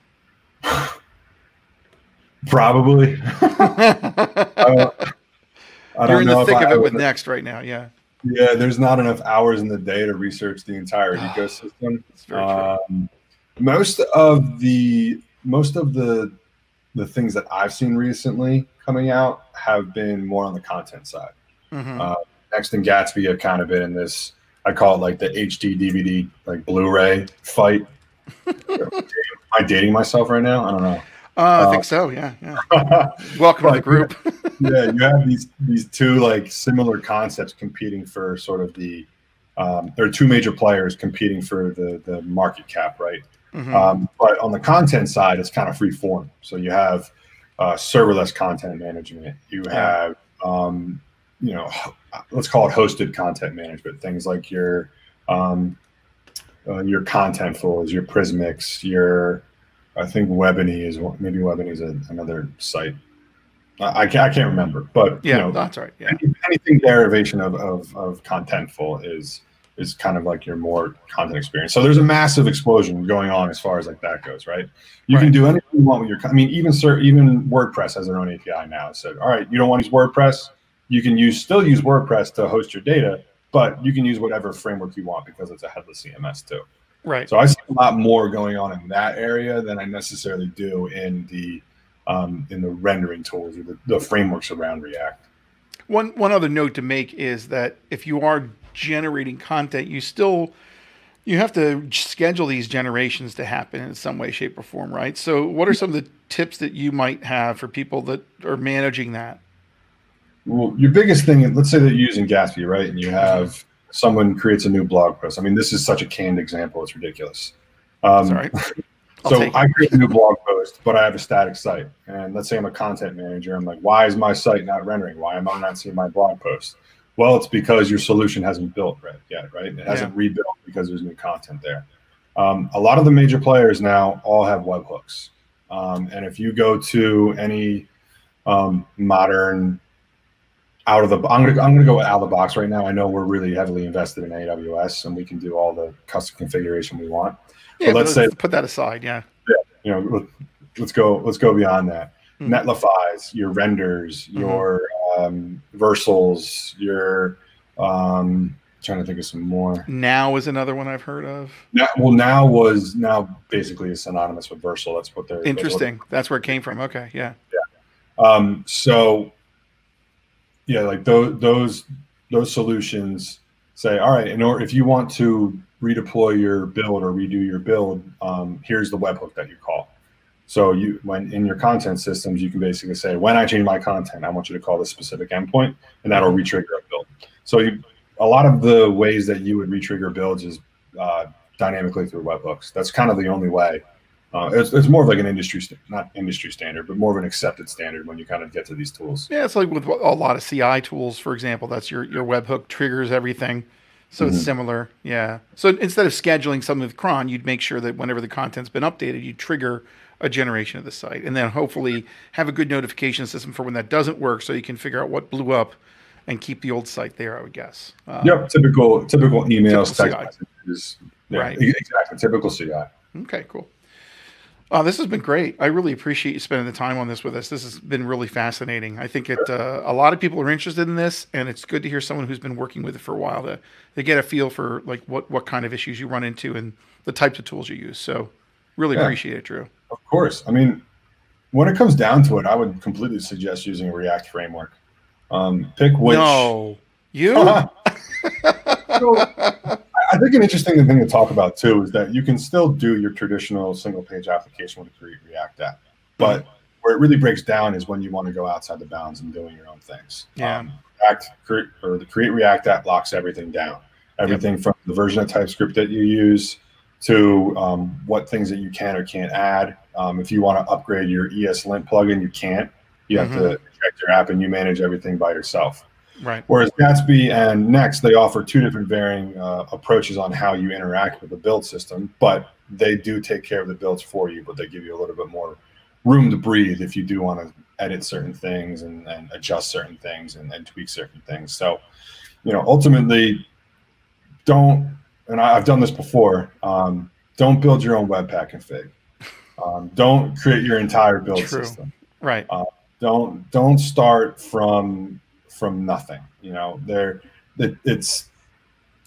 Probably. I don't, I You're in know the thick I of it with Next right now. Yeah, Yeah, there's not enough hours in the day to research the entire ecosystem. it's very true. Um, most of the most of the the things that I've seen recently coming out have been more on the content side. Mhm. Uh, Next and Gatsby have kind of been in this. I call it like the HD DVD like Blu-ray fight. Am I dating myself right now? I don't know. Uh, I uh, think so. Yeah, yeah. Welcome to the group. yeah, you have these these two like similar concepts competing for sort of the um, there are two major players competing for the the market cap, right? Mhm. Um, but on the content side, it's kind of free form. So you have uh, serverless content management. You have um, you know let's call it hosted content management. Things like your um, uh, your contentfuls, your Prismics, your I think Webiny is maybe Webiny is a, another site. I, I can't I can't remember, but yeah, you know that's right. Yeah. any- anything derivation of, of, of contentful is is kind of like your more content experience. So there's a massive explosion going on as far as like that goes, right? You Right. can do anything you want with your. I mean, even sir, even WordPress has their own API now. So all right, you don't want to use WordPress, you can use still use WordPress to host your data, but you can use whatever framework you want because it's a headless CMS too. Right. So I see a lot more going on in that area than I necessarily do in the um, in the rendering tools or the, the frameworks around React. One one other note to make is that if you are generating content, you still you have to schedule these generations to happen in some way, shape, or form, right? So, what are some of the tips that you might have for people that are managing that? Well, your biggest thing, let's say that you're using Gatsby, right? And you have someone creates a new blog post. I mean, this is such a canned example; it's ridiculous. Um, Sorry. So. I create a new blog post, but I have a static site, and let's say I'm a content manager. I'm like, why is my site not rendering? Why am I not seeing my blog post? Well, it's because your solution hasn't built right yet, right? It hasn't rebuilt because there's new content there. Um, a lot of the major players now all have webhooks, um, and if you go to any um, modern out of the I'm gonna I'm gonna go out of the box right now. I know we're really heavily invested in AWS, and we can do all the custom configuration we want. Yeah, let's let's say- put that aside. Yeah. yeah You know, let- let's go let's go beyond that. Hmm. Netlify's, your renders, Mhm. your um, Vercels, your um, trying to think of some more. Now is another one I've heard of. Now, well, now was now basically is synonymous with Vercel. That's what they're that's what- Interesting. That's where it came from. Okay. Yeah. Um, so yeah, like those those those solutions say, all right, in order if you want to redeploy your build or redo your build, um, here's the webhook that you call. So you when in your content systems, you can basically say, when I change my content, I want you to call this specific endpoint, and that'll retrigger a build. So you, a lot of the ways that you would retrigger builds is uh, dynamically through webhooks. That's kind of the only way. Uh, it's, it's more of like an industry, st- not industry standard, but more of an accepted standard when you kind of get to these tools. Yeah, it's like with a lot of CI tools, for example. That's your your webhook triggers everything, so it's Mhm. similar. Yeah. So instead of scheduling something with cron, you'd make sure that whenever the content's been updated, you trigger a generation of the site, and then hopefully have a good notification system for when that doesn't work, so you can figure out what blew up and keep the old site there. I would guess. Um, yep, typical typical emails, typical text messages. Yeah, right. Exactly, typical CI. Okay, cool. Uh, this has been great. I really appreciate you spending the time on this with us. This has been really fascinating. I think it uh, a lot of people are interested in this, and it's good to hear someone who's been working with it for a while to to get a feel for like what what kind of issues you run into and the types of tools you use. So, really yeah. appreciate it, Drew. Of course. I mean, when it comes down to it, I would completely suggest using a React framework. Um, pick which. No, you. so, I think an interesting thing to talk about too is that you can still do your traditional single page application with a Create React app, but where it really breaks down is when you want to go outside the bounds and doing your own things. Yeah. Um, React or the Create React app locks everything down, everything yep. from the version of TypeScript that you use to um, what things that you can or can't add. Um, if you want to upgrade your ESLint plugin, you can't. You have mm-hmm. to check your app and you manage everything by yourself. Right. Whereas Gatsby and Next, they offer two different varying uh, approaches on how you interact with the build system, but they do take care of the builds for you, but they give you a little bit more room to breathe if you do want to edit certain things and, and adjust certain things and, and tweak certain things. So, you know, ultimately, don't, and I, have done this before, um, don't build your own Webpack config. Um, don't create your entire build True. system. Right. Uh, don't don't start from from nothing. You know, there it, it's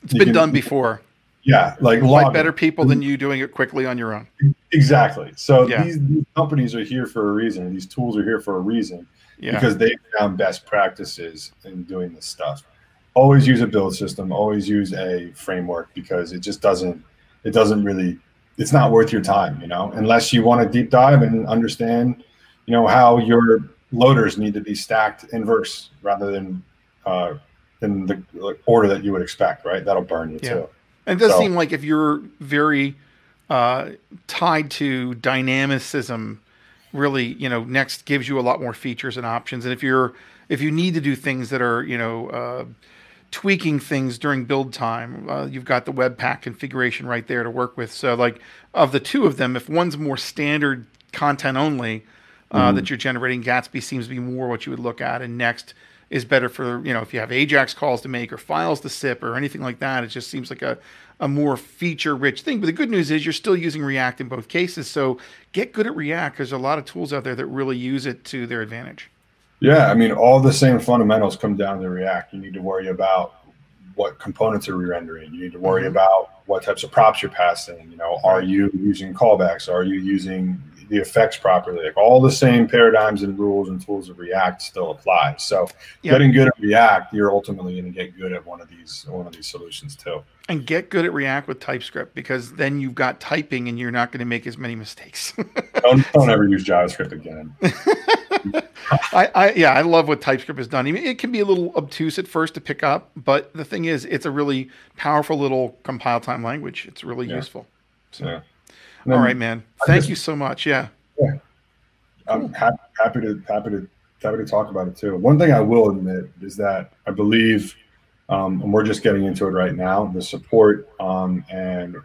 it's been can, done before. Yeah, like like better people than you doing it quickly on your own. Exactly. So yeah. these, these companies are here for a reason. These tools are here for a reason yeah. because they found best practices in doing this stuff. Always use a build system. Always use a framework because it just doesn't. It doesn't really. It's not worth your time, you know, unless you want to deep dive and understand, you know, how your loaders need to be stacked inverse rather than uh, in the order that you would expect, right? That'll burn you yeah. too. And it does so, seem like if you're very uh, tied to dynamicism, really, you know, Next gives you a lot more features and options. And if you're if you need to do things that are, you know, uh, tweaking things during build time, uh, you've got the Webpack configuration right there to work with. So, like, of the two of them, if one's more standard content only, uh, mm-hmm. that you're generating. Gatsby seems to be more what you would look at, and Next is better for you know if you have Ajax calls to make or files to sip or anything like that. It just seems like a a more feature rich thing. But the good news is you're still using React in both cases. So get good at React. There's a lot of tools out there that really use it to their advantage. Yeah, I mean, all the same fundamentals come down to React. You need to worry about what components are re-rendering. You need to worry mm-hmm. about what types of props you're passing. You know, are you using callbacks? Are you using the effects properly. Like all the same paradigms and rules and tools of React still apply. So yep. getting good at React, you're ultimately going to get good at one of these one of these solutions too. And get good at React with TypeScript because then you've got typing and you're not going to make as many mistakes. don't, don't ever use JavaScript again. I, I, yeah, I love what TypeScript has done. I mean, it can be a little obtuse at first to pick up, but the thing is, it's a really powerful little compile time language. It's really yeah. useful. So. Yeah. All right, man. Thank just, you so much. Yeah. Yeah. I'm happy, happy to happy to happy to talk about it too. One thing I will admit is that I believe, um, and we're just getting into it right now, the support um, and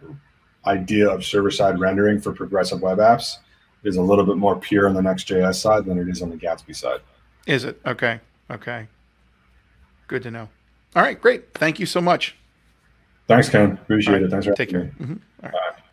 idea of server-side rendering for progressive web apps is a little bit more pure on the Next.js side than it is on the Gatsby side. Is it? Okay. Okay. Good to know. All right, great. Thank you so much. Thanks, Ken. Appreciate right. it. Thanks for Take care. Mm-hmm. All right. Bye.